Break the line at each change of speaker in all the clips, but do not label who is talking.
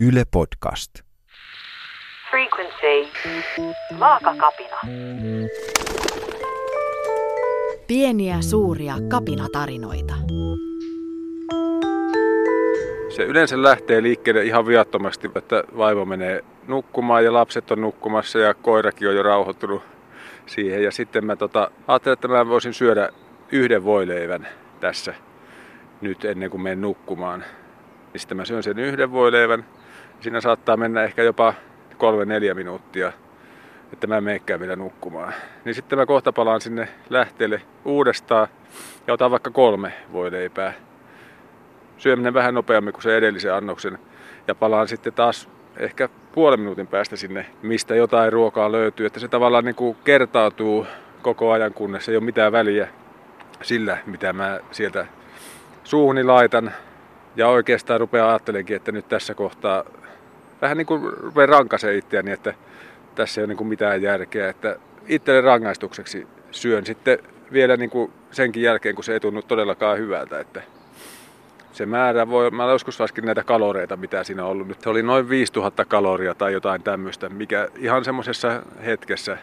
Yle Podcast.
Frequency. Vaakakapina.
Pieniä suuria kapinatarinoita.
Se yleensä lähtee liikkeelle ihan viattomasti, että vaimo menee nukkumaan ja lapset on nukkumassa ja koirakin on jo rauhoittunut siihen. Ja sitten mä tota, ajattelin, että mä voisin syödä yhden voileivän tässä nyt ennen kuin menen nukkumaan. Niin sitten mä syön sen yhden voileivän. Siinä saattaa mennä ehkä jopa kolme neljä minuuttia, että mä en menekään vielä nukkumaan. Niin sitten mä kohta palaan sinne lähteelle uudestaan ja otan vaikka kolme voileipää. Syöminen vähän nopeammin kuin se edellisen annoksen. Ja palaan sitten taas ehkä puolen minuutin päästä sinne, mistä jotain ruokaa löytyy. Että se tavallaan niin kuin kertautuu koko ajan, kunnes ei ole mitään väliä sillä, mitä mä sieltä suuhuni laitan. Ja oikeastaan rupeaa ajattelenkin, että nyt tässä kohtaa vähän niin kuin rupeaa rankaseen itseäni, että tässä ei ole niin kuin mitään järkeä. Että itselle rangaistukseksi syön sitten vielä niin kuin senkin jälkeen, kun se ei tunnu todellakaan hyvältä. Että se määrä voi, mä joskus laskin näitä kaloreita, mitä siinä on ollut. Nyt se oli noin 5000 kaloria tai jotain tämmöistä, mikä ihan semmoisessa hetkessä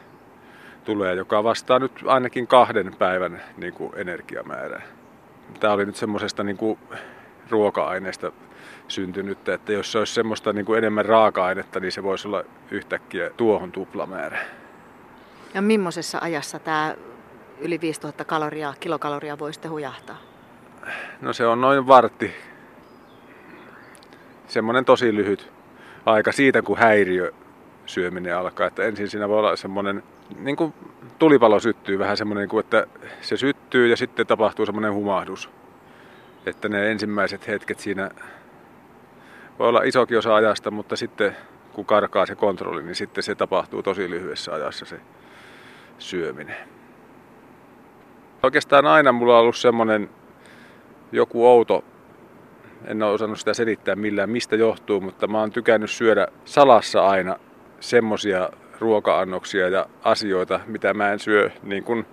tulee, joka vastaa nyt ainakin kahden päivän niin kuin energiamäärää. Tämä oli nyt semmoisesta niin kuin ruoka-aineesta syntynyt, että jos se olisi semmoista niin kuin enemmän raaka-ainetta, niin se voisi olla yhtäkkiä tuohon tuplamäärä.
Ja millaisessa ajassa tämä yli 5000 kaloria, kilokaloria voi sitten hujahtaa?
No se on noin vartti. Semmoinen tosi lyhyt aika siitä, kun häiriö syöminen alkaa. Että ensin siinä voi olla semmoinen, niin kuin tulipalo syttyy vähän semmoinen, niin kuin, että se syttyy ja sitten tapahtuu semmoinen humahdus. Että ne ensimmäiset hetket siinä voi olla isokin osa ajasta, mutta sitten kun karkaa se kontrolli, niin sitten se tapahtuu tosi lyhyessä ajassa se syöminen. Oikeastaan aina mulla on ollut semmoinen joku outo, en ole osannut sitä selittää millään mistä johtuu, mutta mä oon tykännyt syödä salassa aina semmosia ruoka-annoksia ja asioita, mitä mä en syö niin kuin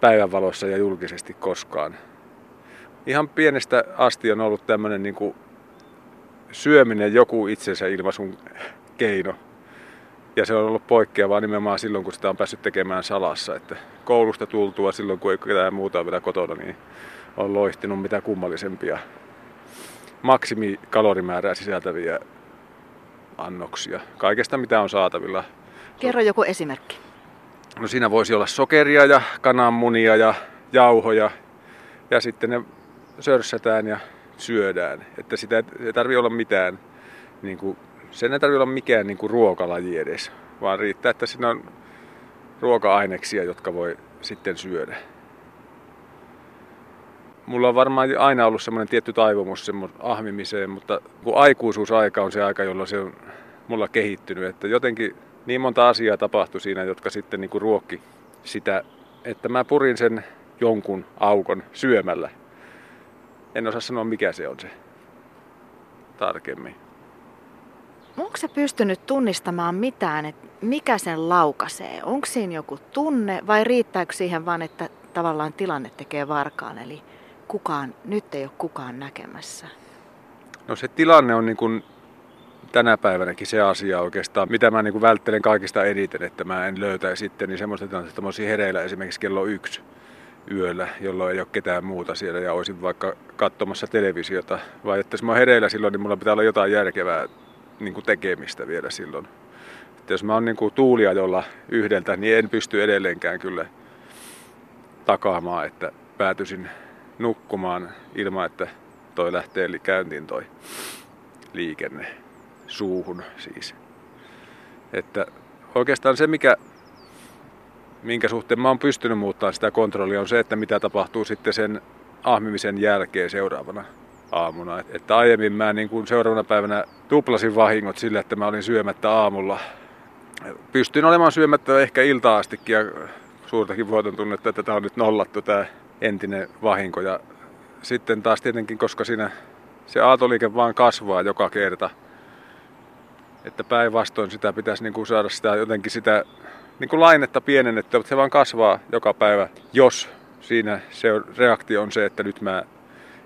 päivänvalossa ja julkisesti koskaan. Ihan pienestä asti on ollut tämmöinen niin kuin syöminen joku itsensä ilmaisun keino. Ja se on ollut poikkeavaa nimenomaan silloin, kun sitä on päässyt tekemään salassa. Että koulusta tultua silloin, kun ei ketään muuta vielä kotona, niin on loihtinut mitä kummallisempia maksimikalorimäärää sisältäviä annoksia. Kaikesta mitä on saatavilla.
Kerro joku esimerkki.
No siinä voisi olla sokeria ja kananmunia ja jauhoja ja sitten ne sörsätään ja syödään. Että sitä ei tarvitse olla mitään, niin kuin, sen ei tarvitse olla mikään niin kuin ruokalaji edes, vaan riittää, että siinä on ruoka-aineksia, jotka voi sitten syödä. Mulla on varmaan aina ollut semmoinen tietty taipumus ahmimiseen, mutta kun aikuisuusaika on se aika, jolloin se on mulla kehittynyt, että jotenkin niin monta asiaa tapahtui siinä, jotka sitten niin kuin ruokki sitä, että mä purin sen jonkun aukon syömällä. En osaa sanoa, mikä se on se tarkemmin.
Onko se pystynyt tunnistamaan mitään, että mikä sen laukaisee? Onko siinä joku tunne vai riittääkö siihen vaan, että tavallaan tilanne tekee varkaan, eli kukaan, nyt ei ole kukaan näkemässä?
No se tilanne on niin kuin tänä päivänäkin se asia oikeastaan, mitä mä niin kuin välttelen kaikista eniten, että mä en löytäisi sitten, niin semmoista tilannetta, että mä olisin hereillä esimerkiksi kello yksi yöllä, jolloin ei ole ketään muuta siellä ja olisin vaikka katsomassa televisiota. Vai että jos mä oon hereillä silloin, niin mulla pitää olla jotain järkevää niin kuin tekemistä vielä silloin. Että jos mä oon niin kuin tuuliajolla yhdeltä, niin en pysty edelleenkään kyllä takaamaan, että päätyisin nukkumaan ilman, että toi lähtee käyntiin toi liikenne suuhun siis. Että oikeastaan se, mikä, minkä suhteen mä oon pystynyt muuttamaan sitä kontrollia, on se, että mitä tapahtuu sitten sen ahmimisen jälkeen seuraavana aamuna. Että aiemmin mä niin kuin seuraavana päivänä tuplasin vahingot sille, että mä olin syömättä aamulla. Pystyin olemaan syömättä ehkä ilta astikin ja suurtakin voiton tunnetta, että tämä on nyt nollattu tämä entinen vahinko. Ja sitten taas tietenkin, koska siinä se aatoliike vaan kasvaa joka kerta, että päinvastoin sitä pitäisi niin kuin saada sitä jotenkin sitä niin kuin lainetta pienennettyä, mutta se vaan kasvaa joka päivä, jos siinä se reaktio on se, että nyt mä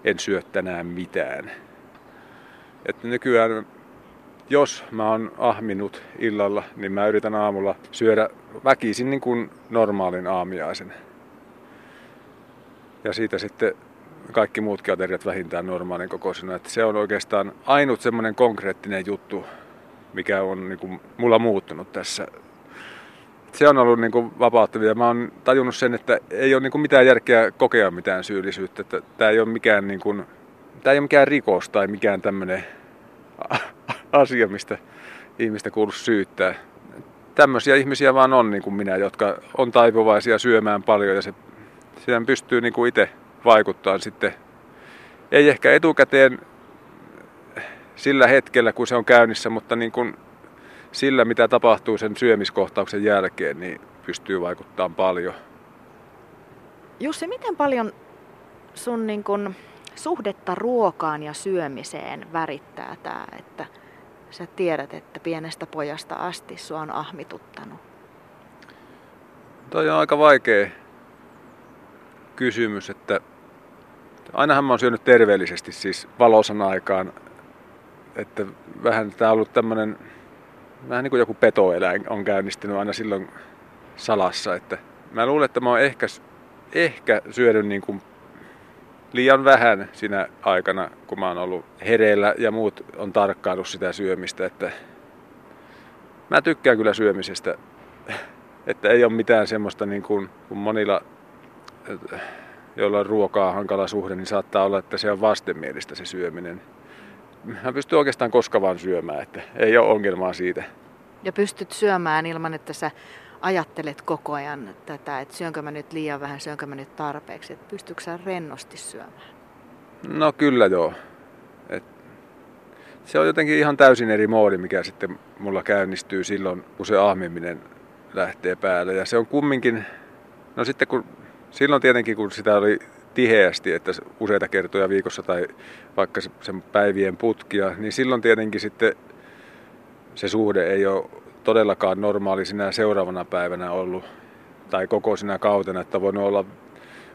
en syö tänään mitään. Että nykyään jos mä oon ahminut illalla, niin mä yritän aamulla syödä väkisin niin kuin normaalin aamiaisen. Ja siitä sitten kaikki muutkin ateriat vähintään normaalin kokoisena. Että se on oikeastaan ainut semmoinen konkreettinen juttu, mikä on niin kuin mulla muuttunut tässä. Se on ollut niin kuin vapauttavia. Mä oon tajunnut sen, että ei ole niin kuin mitään järkeä kokea mitään syyllisyyttä. Että tämä ei ole mikään, niin kuin, tämä ei ole mikään rikos tai mikään tämmöinen asia, mistä ihmistä kuuluu syyttää. Tämmöisiä ihmisiä vaan on niin kuin minä, jotka on taipuvaisia syömään paljon ja se, siihen pystyy niin kuin itse vaikuttaa sitten. Ei ehkä etukäteen sillä hetkellä, kun se on käynnissä, mutta niin kuin sillä, mitä tapahtuu sen syömiskohtauksen jälkeen, niin pystyy vaikuttamaan paljon.
Jussi, miten paljon sun niin kun suhdetta ruokaan ja syömiseen värittää tämä, että sä tiedät, että pienestä pojasta asti sua on ahmituttanut?
Toi on aika vaikea kysymys, että ainahan mä oon syönyt terveellisesti siis valosan aikaan, että vähän tää on ollut tämmönen, vähän niin kuin joku petoeläin on käynnistynyt aina silloin salassa, että mä luulen, että mä oon ehkä, ehkä syönyt niin kuin liian vähän siinä aikana, kun mä oon ollut hereillä ja muut on tarkkaillut sitä syömistä, että mä tykkään kyllä syömisestä, että ei ole mitään semmoista niin kuin, kun monilla, joilla on ruokaa hankala suhde, niin saattaa olla, että se on vastenmielistä se syöminen. Mä pystyn oikeastaan koska vaan syömään, että ei ole ongelmaa siitä.
Ja pystyt syömään ilman, että sä ajattelet koko ajan tätä, että syönkö mä nyt liian vähän, syönkö mä nyt tarpeeksi, että pystytkö sä rennosti syömään?
No kyllä joo. Et se on jotenkin ihan täysin eri moodi, mikä sitten mulla käynnistyy silloin, kun se ahmiminen lähtee päälle. Ja se on kumminkin, no sitten kun, silloin tietenkin kun sitä oli tiheästi, että useita kertoja viikossa tai vaikka sen päivien putkia, niin silloin tietenkin sitten se suhde ei ole todellakaan normaali sinä seuraavana päivänä ollut tai koko sinä kautena, että voinut olla,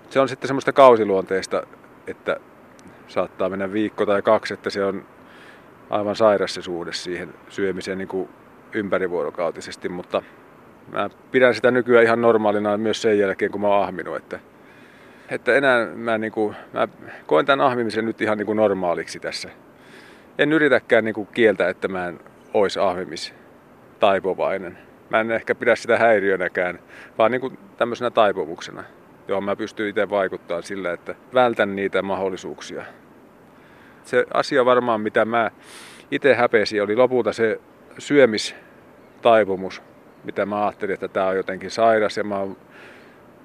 se on sitten semmoista kausiluonteista, että saattaa mennä viikko tai kaksi, että se on aivan sairas se suhde siihen syömiseen niin kuin ympärivuorokautisesti, mutta mä pidän sitä nykyään ihan normaalina myös sen jälkeen, kun mä oon ahminut, että, että enää mä, niin kuin, mä koen tämän ahmimisen nyt ihan niin kuin normaaliksi tässä. En yritäkään niin kuin kieltä, että mä en ois ahmimis taipuvainen. Mä en ehkä pidä sitä häiriönäkään, vaan niin kuin tämmöisenä taipumuksena, johon mä pystyn itse vaikuttamaan sillä, että vältän niitä mahdollisuuksia. Se asia varmaan, mitä mä itse häpesin, oli lopulta se syömistaipumus, mitä mä ajattelin, että tämä on jotenkin sairas ja mä oon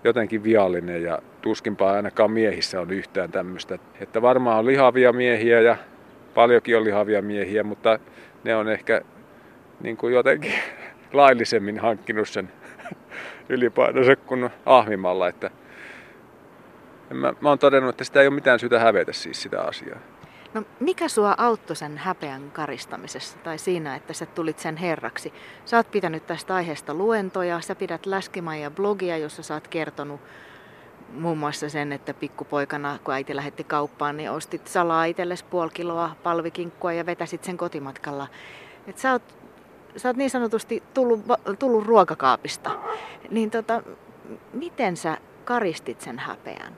jotenkin viallinen ja tuskinpa ainakaan miehissä on yhtään tämmöistä. Että varmaan on lihavia miehiä ja paljonkin on lihavia miehiä, mutta ne on ehkä niin kuin jotenkin laillisemmin hankkinut sen ylipainonsa kuin ahmimalla. Että mä, mä oon todennut, että sitä ei ole mitään syytä hävetä siis sitä asiaa.
No mikä sua auttoi sen häpeän karistamisessa tai siinä, että sä tulit sen herraksi? Sä oot pitänyt tästä aiheesta luentoja, sä pidät Läskimaja blogia, jossa sä oot kertonut muun muassa sen, että pikkupoikana, kun äiti lähetti kauppaan, niin ostit salaa itsellesi puoli kiloa palvikinkkua ja vetäsit sen kotimatkalla. Et sä oot sä oot niin sanotusti tullut, tullut ruokakaapista, niin tota, miten sä karistit sen häpeän?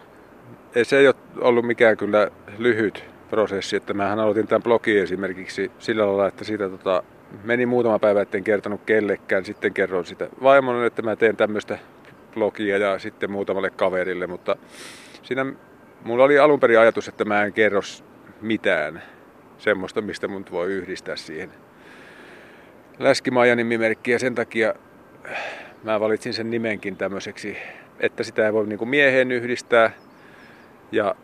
Ei, se ei ole ollut mikään kyllä lyhyt prosessi, että mähän aloitin tämän blogin esimerkiksi sillä lailla, että siitä tota, meni muutama päivä, etten kertonut kellekään. Sitten kerron sitä vaimolle, että mä teen tämmöistä blogia ja sitten muutamalle kaverille, mutta siinä mulla oli alun perin ajatus, että mä en kerro mitään semmoista, mistä mun voi yhdistää siihen läskimaja nimimerkki ja sen takia mä valitsin sen nimenkin tämmöiseksi, että sitä ei voi niin kuin mieheen yhdistää. Ja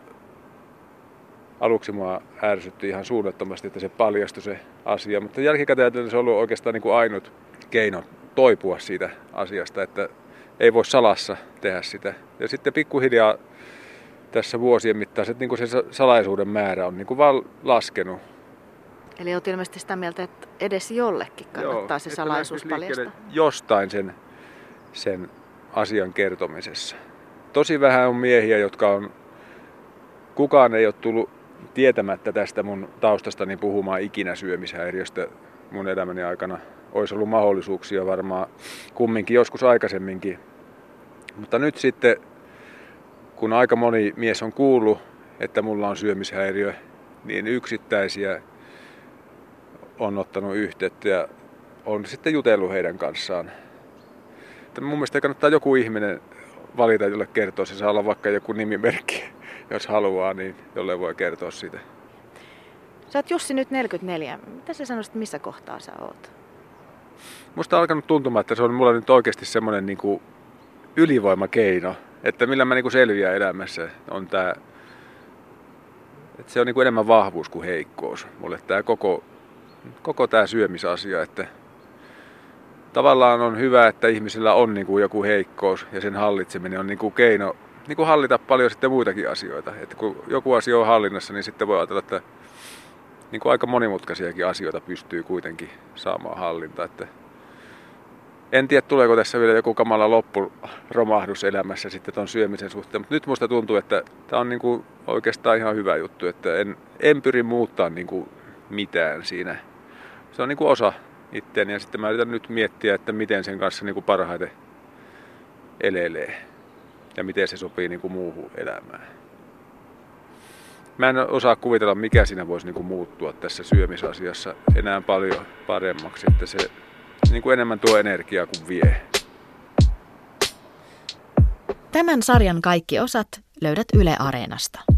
aluksi mua ärsytti ihan suunnattomasti, että se paljastui se asia, mutta jälkikäteen se on ollut oikeastaan niin kuin ainut keino toipua siitä asiasta, että ei voi salassa tehdä sitä. Ja sitten pikkuhiljaa tässä vuosien mittaan se, niin kuin se salaisuuden määrä on niin kuin vaan laskenut
Eli olet ilmeisesti sitä mieltä, että edes jollekin kannattaa Joo, se salaisuus paljastaa.
Jostain sen, sen asian kertomisessa. Tosi vähän on miehiä, jotka on... Kukaan ei ole tullut tietämättä tästä mun taustastani puhumaan ikinä syömishäiriöstä mun elämäni aikana. Olisi ollut mahdollisuuksia varmaan kumminkin joskus aikaisemminkin. Mutta nyt sitten, kun aika moni mies on kuullut, että mulla on syömishäiriö, niin yksittäisiä on ottanut yhteyttä ja on sitten jutellut heidän kanssaan. Että mun mielestä kannattaa joku ihminen valita, jolle kertoa. Se saa olla vaikka joku nimimerkki, jos haluaa, niin jolle voi kertoa siitä.
Sä oot Jussi nyt 44. Mitä sä sanoisit, missä kohtaa sä oot?
Musta on alkanut tuntumaan, että se on mulla nyt oikeasti semmoinen niin ylivoimakeino, että millä mä niin kuin selviän elämässä on tämä, että se on niin kuin enemmän vahvuus kuin heikkous. Mulle tämä koko, koko tämä syömisasia, että tavallaan on hyvä, että ihmisillä on niin kuin joku heikkous ja sen hallitseminen on niin kuin keino niin kuin hallita paljon sitten muitakin asioita. Että kun joku asia on hallinnassa, niin sitten voi ajatella, että niin kuin aika monimutkaisiakin asioita pystyy kuitenkin saamaan hallinta. Että en tiedä, tuleeko tässä vielä joku kamala loppuromahdus elämässä sitten tuon syömisen suhteen, mutta nyt musta tuntuu, että tämä on niin kuin oikeastaan ihan hyvä juttu, että en, en pyri muuttaa niin kuin mitään siinä. Se on niin kuin osa itteeni ja sitten mä yritän nyt miettiä, että miten sen kanssa niin kuin parhaiten elelee ja miten se sopii niin kuin muuhun elämään. Mä en osaa kuvitella, mikä siinä voisi kuin muuttua tässä syömisasiassa enää paljon paremmaksi, että se niin kuin enemmän tuo energiaa kuin vie.
Tämän sarjan kaikki osat löydät Yle Areenasta.